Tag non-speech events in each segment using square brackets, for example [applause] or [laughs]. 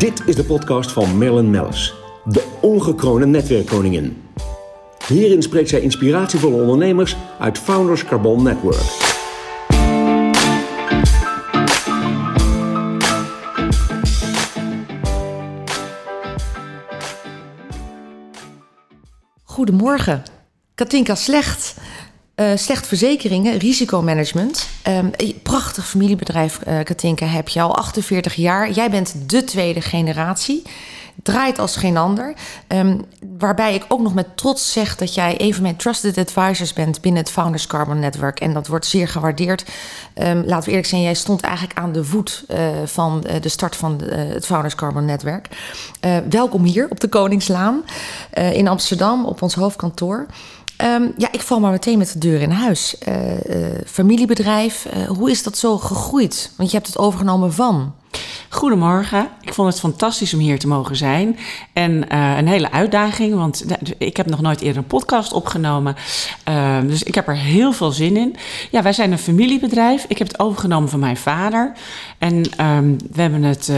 Dit is de podcast van Marilyn Mellis, de ongekroonde netwerkkoningin. Hierin spreekt zij inspiratievolle ondernemers uit Founders Carbon Network. Goedemorgen. Katinka Slecht. Uh, slecht verzekeringen, risicomanagement. Um, prachtig familiebedrijf, uh, Katinka, heb je al 48 jaar. Jij bent de tweede generatie. Draait als geen ander. Um, waarbij ik ook nog met trots zeg dat jij een van mijn trusted advisors bent binnen het Founders Carbon Network. En dat wordt zeer gewaardeerd. Um, laten we eerlijk zijn, jij stond eigenlijk aan de voet uh, van de start van het Founders Carbon Network. welkom hier op de Koningslaan in Amsterdam op ons hoofdkantoor. Um, ja, ik val maar meteen met de deur in huis. Uh, uh, familiebedrijf, uh, hoe is dat zo gegroeid? Want je hebt het overgenomen van. Goedemorgen. Ik vond het fantastisch om hier te mogen zijn. En een hele uitdaging, want ik heb nog nooit eerder een podcast opgenomen. Ehm, dus ik heb er heel veel zin in. Ja, wij zijn een familiebedrijf. Ik heb het overgenomen van mijn vader. En um, we hebben het,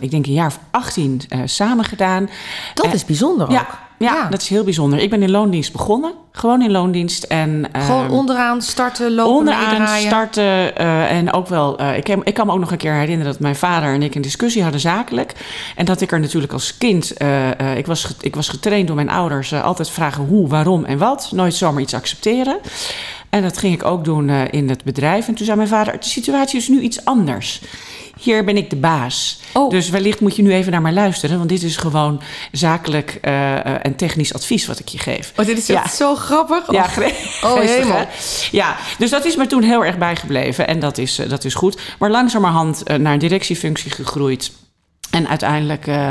ik denk, een jaar of 18 samen gedaan. Dat is bijzonder ook. Ja, ja, dat is heel bijzonder. Ik ben in loondienst begonnen. Gewoon in loondienst. En, Gewoon uh, onderaan starten, lopen, Onderaan meedraaien. starten. Uh, en ook wel... Uh, ik, ik, kan me ook nog een keer herinneren dat mijn vader en ik een discussie hadden zakelijk. En dat ik er natuurlijk als kind... eh, ik, was, ik was getraind door mijn ouders. altijd vragen hoe, waarom en wat. Nooit zomaar iets accepteren. En dat ging ik ook doen in het bedrijf. En toen zei mijn vader, de situatie is nu iets anders hier ben ik de baas. Oh. Dus wellicht moet je nu even naar mij luisteren, want dit is gewoon zakelijk uh, en technisch advies wat ik je geef. Oh, dit is ja. zo grappig. Ja, oh, [laughs] helemaal. Ja, dus dat is me toen heel erg bijgebleven en dat is, uh, dat is goed. Maar langzamerhand uh, naar een directiefunctie gegroeid. En uiteindelijk, uh,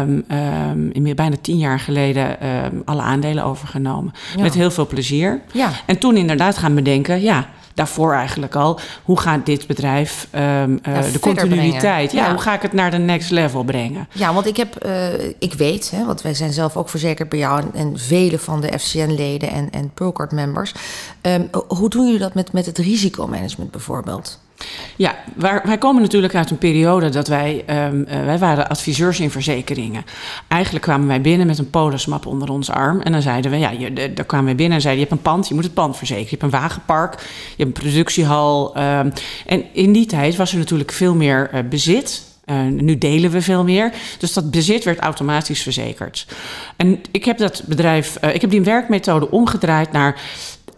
um, um, in bijna tien jaar geleden, um, alle aandelen overgenomen. Ja. Met heel veel plezier. Ja. En toen inderdaad gaan bedenken, ja, daarvoor eigenlijk al. Hoe gaat dit bedrijf um, uh, ja, de continuïteit? Ja, ja, hoe ga ik het naar de next level brengen? Ja, want ik heb, uh, ik weet, hè, want wij zijn zelf ook verzekerd bij jou en, en vele van de FCN-leden en, en Procard members. Um, hoe doen jullie dat met, met het risicomanagement bijvoorbeeld? Ja, wij komen natuurlijk uit een periode dat wij, um, uh, wij waren adviseurs in verzekeringen. Eigenlijk kwamen wij binnen met een polismap onder ons arm. En dan zeiden we, ja, je, daar kwamen we binnen en zeiden, je hebt een pand, je moet het pand verzekeren. Je hebt een wagenpark, je hebt een productiehal. Um, en in die tijd was er natuurlijk veel meer uh, bezit. Uh, nu delen we veel meer. Dus dat bezit werd automatisch verzekerd. En ik heb dat bedrijf, ik heb die werkmethode omgedraaid naar.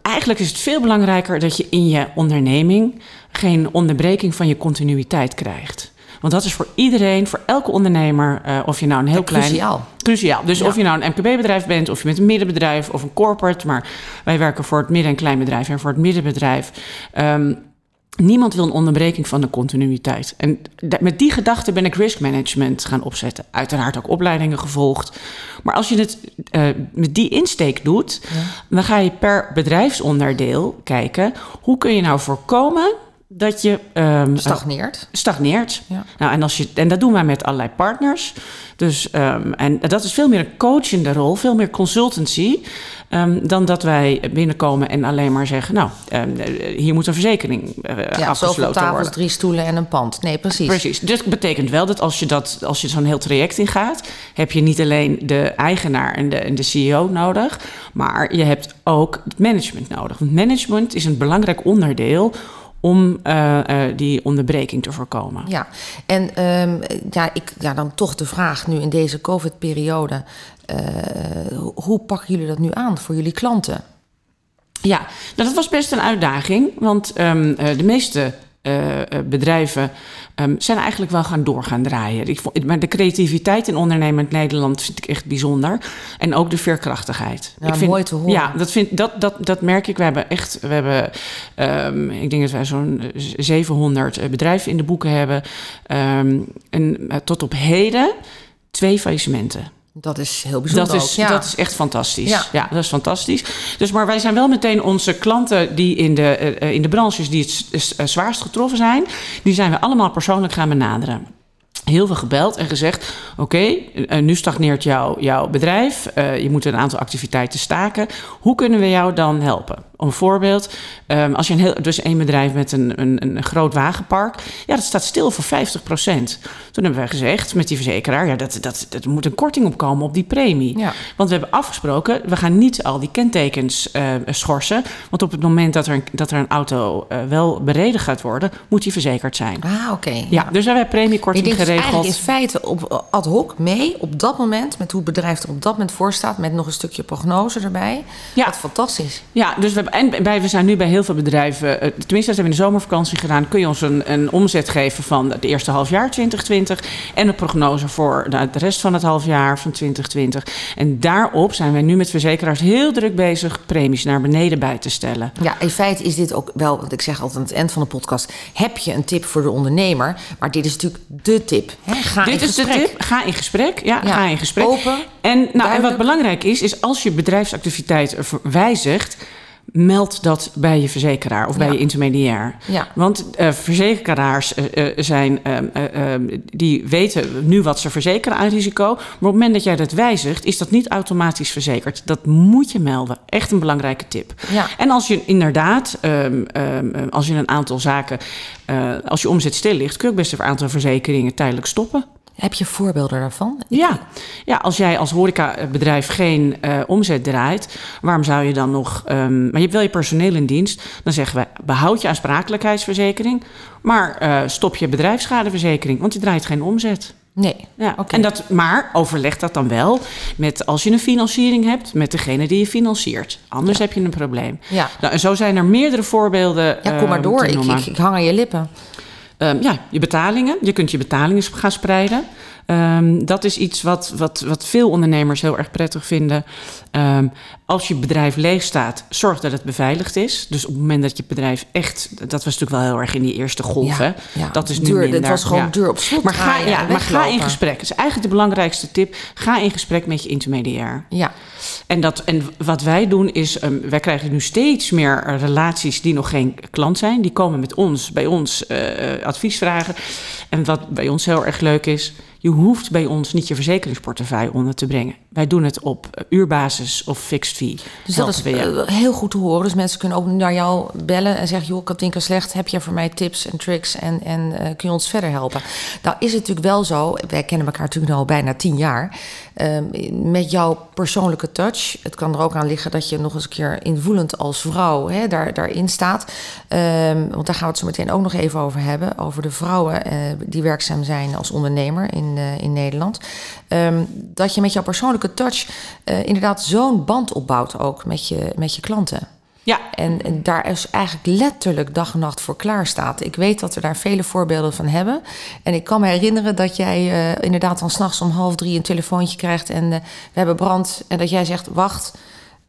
Eigenlijk is het veel belangrijker dat je in je onderneming geen onderbreking van je continuïteit krijgt. Want dat is voor iedereen, voor elke ondernemer, uh, of je nou een heel ja, klein. Cruciaal. Cruciaal. Dus ja. of je nou een MKB-bedrijf bent, of je bent een middenbedrijf of een corporate. Maar wij werken voor het midden- en kleinbedrijf en voor het middenbedrijf. Um, Niemand wil een onderbreking van de continuïteit. En met die gedachte ben ik risk management gaan opzetten. Uiteraard ook opleidingen gevolgd. Maar als je het uh, met die insteek doet, ja. dan ga je per bedrijfsonderdeel kijken hoe kun je nou voorkomen dat je um, stagneert. Uh, stagneert. Ja. Nou, en, als je, en dat doen wij met allerlei partners. Dus, um, en dat is veel meer een coachende rol, veel meer consultancy. Um, dan dat wij binnenkomen en alleen maar zeggen: Nou, um, hier moet een verzekering uh, ja, afgesloten tafels, worden. drie stoelen en een pand. Nee, precies. Precies. Dus dat betekent wel dat als je, dat, als je zo'n heel traject ingaat, heb je niet alleen de eigenaar en de, en de CEO nodig, maar je hebt ook het management nodig. Want management is een belangrijk onderdeel om uh, uh, die onderbreking te voorkomen. Ja, en um, ja, ik, ja, dan toch de vraag nu in deze COVID-periode: uh, hoe pakken jullie dat nu aan voor jullie klanten? Ja, nou, dat was best een uitdaging, want um, de meeste bedrijven um, zijn eigenlijk wel gaan doorgaan draaien. Ik vond, maar de creativiteit in ondernemend Nederland vind ik echt bijzonder. En ook de veerkrachtigheid. Ja, ik vind, mooi te horen. Ja, dat, vind, dat, dat, dat merk ik. We hebben echt, we hebben, um, ik denk dat wij zo'n 700 bedrijven in de boeken hebben. Um, en uh, tot op heden twee faillissementen. Dat is heel bijzonder. Dat is, ook, ja. dat is echt fantastisch. Ja. ja. dat is fantastisch. Dus, maar wij zijn wel meteen onze klanten die in de, uh, in de branches die het zwaarst getroffen zijn, die zijn we allemaal persoonlijk gaan benaderen. Heel veel gebeld en gezegd: Oké, eh, nu stagneert jouw jouw bedrijf. Uh, je moet een aantal activiteiten staken. Hoe kunnen we jou dan helpen? een voorbeeld, um, als je een heel, dus een bedrijf met een, een, een groot wagenpark, ja, dat staat stil voor 50 procent. Toen hebben wij gezegd met die verzekeraar, ja, dat, dat, dat moet een korting opkomen op die premie. Ja. Want we hebben afgesproken, we gaan niet al die kentekens uh, schorsen. Want op het moment dat er een, dat er een auto uh, wel bereden gaat worden, moet die verzekerd zijn. Ah, oké. Okay. Ja, dus hebben premiekorting dus geregeld. in feite op ad hoc mee op dat moment, met hoe het bedrijf er op dat moment voor staat, met nog een stukje prognose erbij. Ja. Wat fantastisch. Ja, dus we en bij, we zijn nu bij heel veel bedrijven, eh, tenminste, dat hebben we in de zomervakantie gedaan. Kun je ons een, een omzet geven van het eerste halfjaar 2020 en een prognose voor de rest van het halfjaar van 2020. En daarop zijn wij nu met verzekeraars heel druk bezig premies naar beneden bij te stellen. Ja, in feite is dit ook wel, want ik zeg altijd aan het eind van de podcast: heb je een tip voor de ondernemer? Maar dit is natuurlijk de tip. Hè? Ga dit in is gesprek. de tip. Ga in gesprek. Ja, ja. ga in gesprek. Open. En, nou, en wat belangrijk is, is als je bedrijfsactiviteit wijzigt meld dat bij je verzekeraar of bij ja. je intermediair. Ja. Want uh, verzekeraars uh, uh, zijn, die weten nu wat ze verzekeren aan risico. Maar op het moment dat jij dat wijzigt, is dat niet automatisch verzekerd. Dat moet je melden. Echt een belangrijke tip. Ja. En als je inderdaad, um, um, als je een aantal zaken, als je omzet stil ligt, kun je ook best een aantal verzekeringen tijdelijk stoppen. Heb je voorbeelden daarvan? Ja. ja, als jij als horecabedrijf geen uh, omzet draait, waarom zou je dan nog. Um, maar je hebt wel je personeel in dienst. Dan zeggen we: behoud je aansprakelijkheidsverzekering, maar uh, stop je bedrijfsschadeverzekering, want je draait geen omzet. Nee. Ja, okay. en dat, maar overleg dat dan wel met als je een financiering hebt, met degene die je financiert. Anders ja. heb je een probleem. Ja. Nou, en zo zijn er meerdere voorbeelden. Ja, kom maar door. Ik, ik, ik hang aan je lippen. Um, ja, je betalingen. Je kunt je betalingen gaan spreiden. Um, dat is iets wat, wat, wat veel ondernemers heel erg prettig vinden. Um, als je bedrijf leeg staat, zorg dat het beveiligd is. Dus op het moment dat je bedrijf echt... Dat was natuurlijk wel heel erg in die eerste golf, ja, hè? Ja, dat is nu duur, minder. Het was gewoon ja. duur op slot Maar ga, ja, maar ga in gesprek. Dat is eigenlijk de belangrijkste tip. Ga in gesprek met je intermediair. Ja. En, dat, en wat wij doen is... Um, wij krijgen nu steeds meer relaties die nog geen klant zijn. Die komen met ons, bij ons uh, advies vragen. En wat bij ons heel erg leuk is... Je hoeft bij ons niet je verzekeringsportefeuille onder te brengen. Wij doen het op uurbasis of fixed Dus dat is uh, heel goed te horen. Dus mensen kunnen ook naar jou bellen en zeggen... joh, Katinka Slecht, heb je voor mij tips en tricks... en, en uh, kun je ons verder helpen? Nou is het natuurlijk wel zo... wij kennen elkaar natuurlijk al bijna tien jaar... Uh, met jouw persoonlijke touch. Het kan er ook aan liggen dat je nog eens een keer invoelend als vrouw... Hè, daar, daarin staat. Um, want daar gaan we het zo meteen ook nog even over hebben. Over de vrouwen uh, die werkzaam zijn als ondernemer in, in Nederland. Um, dat je met jouw persoonlijke touch uh, inderdaad zo'n band opbouwt ook met je, met je klanten. Ja. En, en daar is eigenlijk letterlijk dag en nacht voor klaar staat. Ik weet dat we daar vele voorbeelden van hebben. En ik kan me herinneren dat jij uh, inderdaad dan s'nachts om half drie een telefoontje krijgt en uh, we hebben brand. En dat jij zegt, wacht,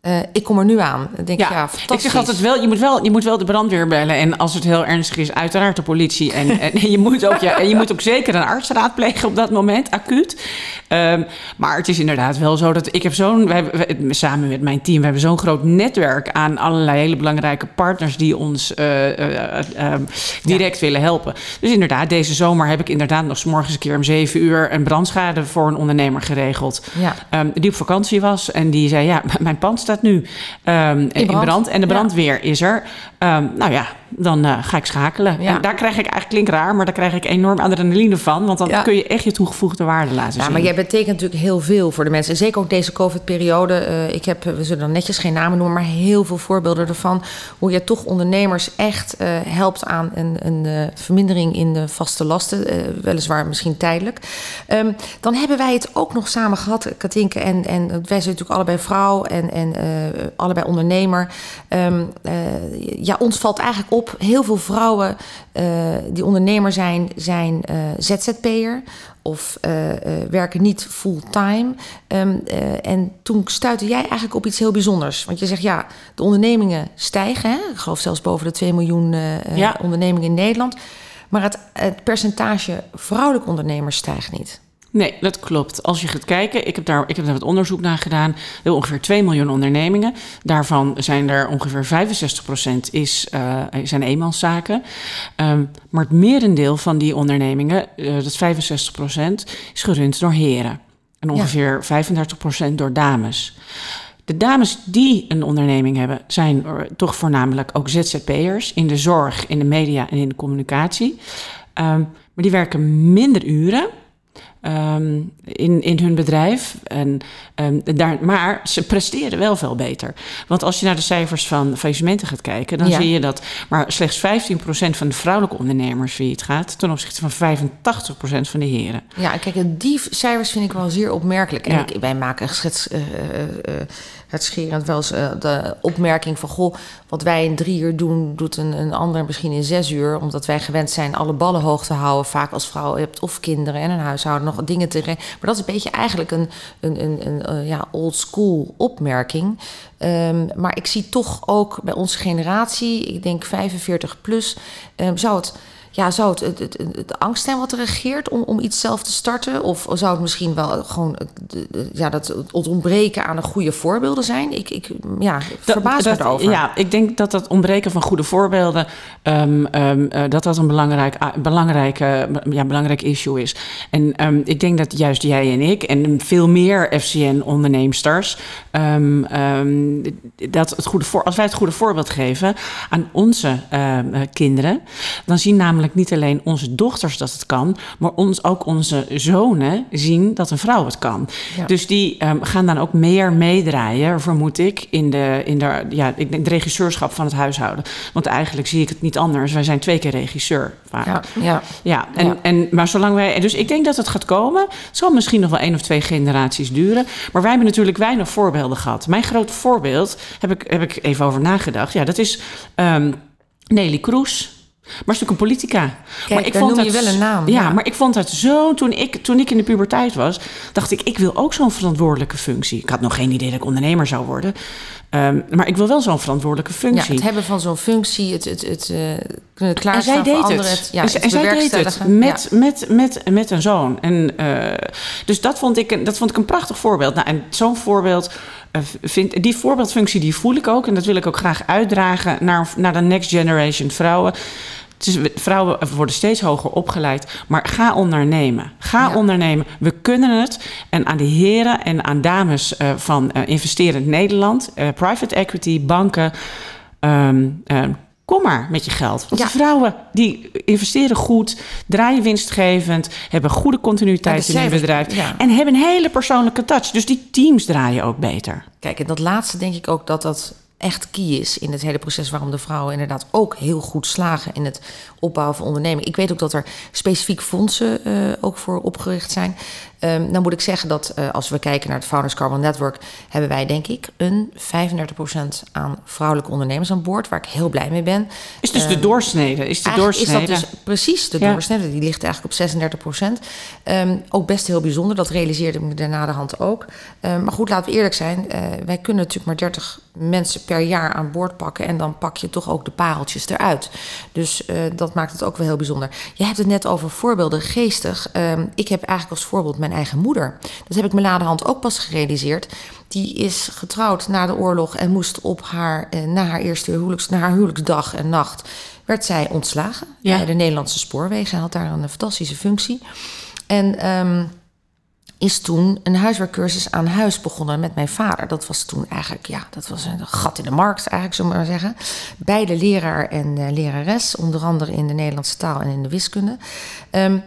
uh, ik kom er nu aan. Dan denk ja, ik, ja, fantastisch. Ik zeg altijd wel, je moet wel, je moet wel de brandweer bellen. En als het heel ernstig is, uiteraard de politie. En, [laughs] en, je, moet ook, ja, en je moet ook zeker een arts raadplegen op dat moment, acuut. Um, maar het is inderdaad wel zo dat ik heb zo'n... Wij, wij, samen met mijn team, we hebben zo'n groot netwerk aan allerlei hele belangrijke partners... die ons uh, uh, direct ja. willen helpen. Dus inderdaad, deze zomer heb ik inderdaad nog s morgens een keer om zeven uur... een brandschade voor een ondernemer geregeld. Ja. Um, die op vakantie was en die zei, ja, [laughs] mijn pand staat nu um, in, brand. in, brand. En de brandweer ja. is er. Um, nou ja, dan uh, ga ik schakelen. Ja. En daar krijg ik eigenlijk, klinkt raar, maar daar krijg ik enorm adrenaline van. Want dan ja. kun je echt je toegevoegde waarde laten zien. Ja, maar jij betekent natuurlijk heel veel voor de mensen. En zeker ook deze COVID-periode. Uh, ik heb, we zullen dan netjes geen namen noemen, maar heel veel voorbeelden ervan. Hoe je toch ondernemers echt uh, helpt aan een, een vermindering in de vaste lasten. weliswaar misschien tijdelijk. Um, dan hebben wij het ook nog samen gehad, Katinke. En, en wij zijn natuurlijk allebei vrouw en, en allebei ondernemer. Um, ja, ons valt eigenlijk op, heel veel vrouwen uh, die ondernemer zijn, zijn uh, ZZP'er of uh, werken niet fulltime. Um, en toen stuitte jij eigenlijk op iets heel bijzonders. Want je zegt, ja, de ondernemingen stijgen. Hè? Ik geloof zelfs boven de 2 miljoen ja. ondernemingen in Nederland. Maar het, het percentage vrouwelijke ondernemers stijgt niet. Nee, dat klopt. Als je gaat kijken, ik heb daar, ik heb daar wat onderzoek naar gedaan. Er zijn ongeveer 2 miljoen ondernemingen. Daarvan zijn er ongeveer 65% is, uh, zijn eenmanszaken. Um, maar het merendeel van die ondernemingen, uh, dat is 65%, is gerund door heren. En ongeveer ja. 35% door dames. De dames die een onderneming hebben, zijn toch voornamelijk ook ZZP'ers in de zorg, in de media en in de communicatie. Um, maar die werken minder uren. Um, in, in hun bedrijf. En, um, daar, maar ze presteren wel veel beter. Want als je naar de cijfers van faillissementen gaat kijken, dan ja. zie je dat maar slechts 15% van de vrouwelijke ondernemers failliet gaat, ten opzichte van 85% van de heren. Ja, kijk, die cijfers vind ik wel zeer opmerkelijk. En ja. ik, wij maken schets. Uh, uh, het scherend wel eens uh, de opmerking van... goh, wat wij in drie uur doen, doet een, een ander misschien in zes uur... omdat wij gewend zijn alle ballen hoog te houden. Vaak als vrouw je hebt of kinderen en een huishouden dingen te... Maar dat is een beetje eigenlijk een, een, een, een uh, ja, old school opmerking. Um, maar ik zie toch ook bij onze generatie, ik denk 45 plus... Um, zou het ja, zou het, het, het, het angst zijn wat er regeert om, om iets zelf te starten? Of zou het misschien wel gewoon ja, dat, het ontbreken aan een goede voorbeelden zijn? Ik, ik ja, verbaas dat, me erover. Ja, ik denk dat dat ontbreken van goede voorbeelden... Um, um, uh, dat dat een belangrijk, uh, belangrijk, uh, ja, belangrijk issue is. En um, ik denk dat juist jij en ik en veel meer FCN-onderneemsters... dat het goede voor, als wij het goede voorbeeld geven aan onze kinderen... dan zien namelijk niet alleen onze dochters dat het kan, maar ons, ook onze zonen zien dat een vrouw het kan. Ja. Dus die um, gaan dan ook meer meedraaien, vermoed ik, in de, in de, ja, ik denk, de regisseurschap van het huishouden. Want eigenlijk zie ik het niet anders. Wij zijn twee keer regisseur. Vaak. Ja, ja. ja, en, ja. En, maar zolang wij. Dus ik denk dat het gaat komen. Het zal misschien nog wel één of twee generaties duren. Maar wij hebben natuurlijk weinig voorbeelden gehad. Mijn groot voorbeeld, heb ik, heb ik even over nagedacht. Ja, dat is um, Nelly Kroes. Maar is ook een politica. Kijk, maar ik vond dat, je wel een naam. Ja, ja, maar ik vond dat zo. Toen ik, toen ik in de puberteit was, dacht ik, ik wil ook zo'n verantwoordelijke functie. Ik had nog geen idee dat ik ondernemer zou worden. Um, maar ik wil wel zo'n verantwoordelijke functie. Ja, het hebben van zo'n functie, het, het, het uh, kunnen klaarstaan en zij voor deed anderen. Het. Het, ja, en, en zij deed het met, ja. met, met, met een zoon. En, uh, dus dat vond, ik, dat vond ik een prachtig voorbeeld. Nou, en zo'n voorbeeld... Uh, vind, die voorbeeldfunctie die voel ik ook. En dat wil ik ook graag uitdragen naar, naar de next generation vrouwen. Dus vrouwen worden steeds hoger opgeleid. Maar ga ondernemen. Ga ja. ondernemen. We kunnen het. En aan de heren en aan dames uh, van uh, Investerend Nederland, uh, private equity, banken. Um, kom maar met je geld. Want ja. de vrouwen die investeren goed, draaien winstgevend, hebben goede continuïteit in hun bedrijf ja. en hebben een hele persoonlijke touch. Dus die teams draaien ook beter. Kijk, en dat laatste denk ik ook dat dat echt key is in het hele proces waarom de vrouwen inderdaad ook heel goed slagen in het opbouwen van onderneming. Ik weet ook dat er specifiek fondsen uh, ook voor opgericht zijn. Um, nou moet ik zeggen dat uh, als we kijken naar het Founders Carbon Network, hebben wij denk ik een 35% aan vrouwelijke ondernemers aan boord, waar ik heel blij mee ben. Is dus um, de doorsnede? Is de doorsnede? Is dat dus precies de ja. doorsnede? Die ligt eigenlijk op 36%. Um, ook best heel bijzonder. Dat realiseerde ik me daarna de hand ook. maar goed, laten we eerlijk zijn. Uh, wij kunnen natuurlijk maar 30 mensen per jaar aan boord pakken en dan pak je toch ook de pareltjes eruit. Dus uh, dat maakt het ook wel heel bijzonder. Je hebt het net over voorbeelden geestig. ik heb eigenlijk als voorbeeld mijn eigen moeder. Dat heb ik me naderhand ook pas gerealiseerd. Die is getrouwd na de oorlog en moest op haar, eh, na haar eerste huwelijks, na haar huwelijksdag en nacht, werd zij ontslagen ja. bij de Nederlandse spoorwegen. Had daar een fantastische functie. En um, is toen een huiswerkcursus aan huis begonnen met mijn vader. Dat was toen eigenlijk, ja, dat was een gat in de markt, eigenlijk, zullen we maar zeggen. Beide leraar en uh, lerares, onder andere in de Nederlandse taal en in de wiskunde. Um,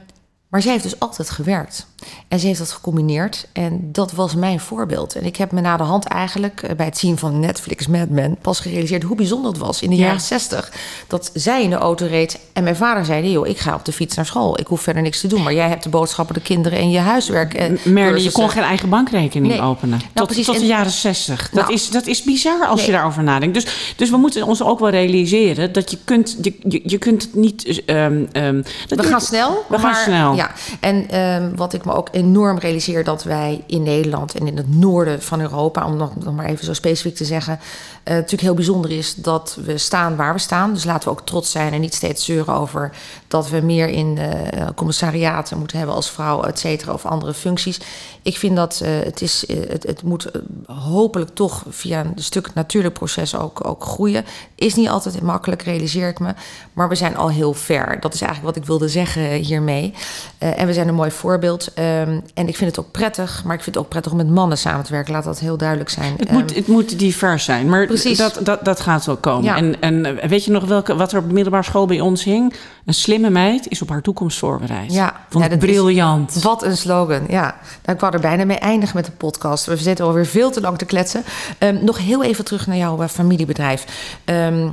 maar zij heeft dus altijd gewerkt. En ze heeft dat gecombineerd. En dat was mijn voorbeeld. En ik heb me na de hand eigenlijk eh, bij het zien van Netflix Mad Men pas gerealiseerd hoe bijzonder het was in de ja. jaren 60. Dat zij in de auto reed en mijn vader zei: joh, ik ga op de fiets naar school. Ik hoef verder niks te doen. Maar jij hebt de boodschappen, de kinderen en je huiswerk. En Merle, je kon geen eigen bankrekening nee. openen. Nou, tot, precies. tot de jaren 60. Dat, nou, is, dat is bizar als nee. je daarover nadenkt. Dus, dus we moeten ons ook wel realiseren dat je kunt, je, je, je kunt het niet. Um, um, dat we gaan snel. We gaan snel. Ja, En ehm, wat ik me ook enorm realiseer dat wij in Nederland en in het noorden van Europa, om nog, nog maar even zo specifiek te zeggen, uh, natuurlijk heel bijzonder is dat we staan waar we staan. Dus laten we ook trots zijn en niet steeds zeuren over dat we meer in uh, commissariaten moeten hebben als vrouw, et cetera, of andere functies. Ik vind dat uh, het, is, het, het moet hopelijk toch via een stuk natuurlijk proces ook, ook groeien. Is niet altijd makkelijk, realiseer ik me. Maar we zijn al heel ver. Dat is eigenlijk wat ik wilde zeggen hiermee. Uh, en we zijn een mooi voorbeeld. Um, en ik vind het ook prettig, maar ik vind het ook prettig om met mannen samen te werken. Laat dat heel duidelijk zijn. Het, um, moet, het moet divers zijn, maar Precies. Dat, dat, dat gaat wel komen. Ja. En, en weet je nog welke, wat er op de middelbare school bij ons hing? Een slimme meid is op haar toekomst voorbereid. Ja, Vond ja, briljant. Is, wat een slogan. Ja, nou, ik wou er bijna mee eindigen met de podcast. We zitten alweer veel te lang te kletsen. Um, nog heel even terug naar jouw uh, familiebedrijf. Uh,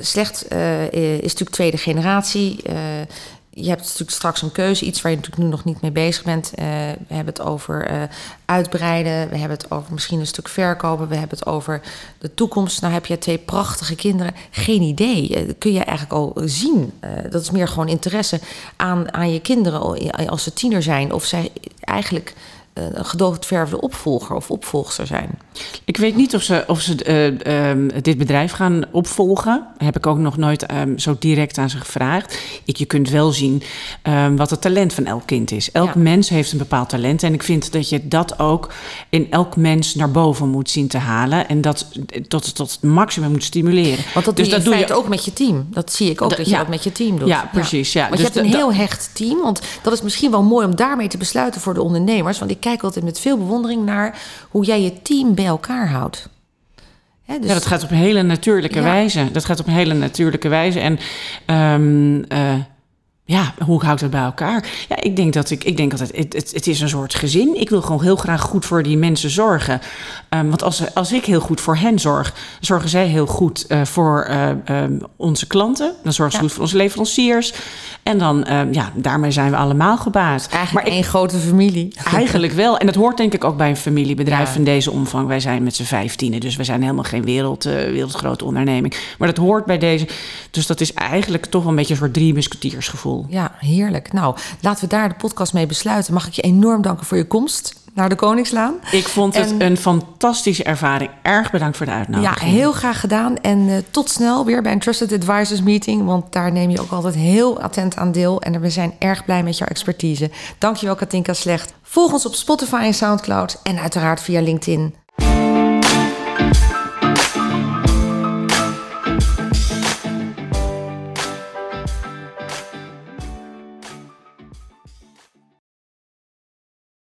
slecht uh, is natuurlijk tweede generatie. Je hebt natuurlijk straks een keuze, iets waar je natuurlijk nu nog niet mee bezig bent. we hebben het over uitbreiden, we hebben het over misschien een stuk verkopen, we hebben het over de toekomst. Nou heb je twee prachtige kinderen, geen idee. kun je eigenlijk al zien. dat is meer gewoon interesse aan, aan je kinderen als ze tiener zijn. Of zij eigenlijk een gedoodverfde opvolger of opvolgster zijn. Ik weet niet of ze, of ze uh, um, dit bedrijf gaan opvolgen. Heb ik ook nog nooit um, zo direct aan ze gevraagd. Ik, je kunt wel zien um, wat het talent van elk kind is. Elk ja. mens heeft een bepaald talent. En ik vind dat je dat ook in elk mens naar boven moet zien te halen. En dat tot, tot het maximum moet stimuleren. Want dat dus doe je dat in feite ook met je team. Dat zie ik ook, dat, dat je ja. dat met je team doet. Ja, precies. Ja. Want dus je hebt een heel hecht team. Want dat is misschien wel mooi om daarmee te besluiten voor de ondernemers. Want ik kijk altijd met veel bewondering naar hoe jij je team bij elkaar houdt. Hè, dus... Ja, dat gaat op een hele natuurlijke ja. wijze. Dat gaat op een hele natuurlijke wijze. En um, uh, ja, hoe houdt het bij elkaar? Ja, ik denk dat ik, ik denk altijd, het, het, het, is een soort gezin. Ik wil gewoon heel graag goed voor die mensen zorgen. Um, want als, als ik heel goed voor hen zorg, zorgen zij heel goed uh, voor uh, um, onze klanten. Dan zorgen ze ja. goed voor onze leveranciers. En dan, um, ja, daarmee zijn we allemaal gebaat. Eigenlijk maar één grote familie. [laughs] Eigenlijk wel. En dat hoort denk ik ook bij een familiebedrijf ja. van deze omvang. Wij zijn met z'n vijftienen, dus wij zijn helemaal geen wereld, uh, wereldgrote onderneming. Maar dat hoort bij deze. Dus dat is eigenlijk toch een beetje een soort drie musketiersgevoel. Ja, heerlijk. Nou, laten we daar de podcast mee besluiten. Mag ik je enorm danken voor je komst naar de Koningslaan. Ik vond het en, een fantastische ervaring. Erg bedankt voor de uitnodiging. Ja, heel graag gedaan. En uh, tot snel weer bij een Trusted Advisors meeting. Want daar neem je ook altijd heel attent aan deel. En we zijn erg blij met jouw expertise. Dankjewel Katinka Slecht. Volg ons op Spotify en Soundcloud. En uiteraard via LinkedIn.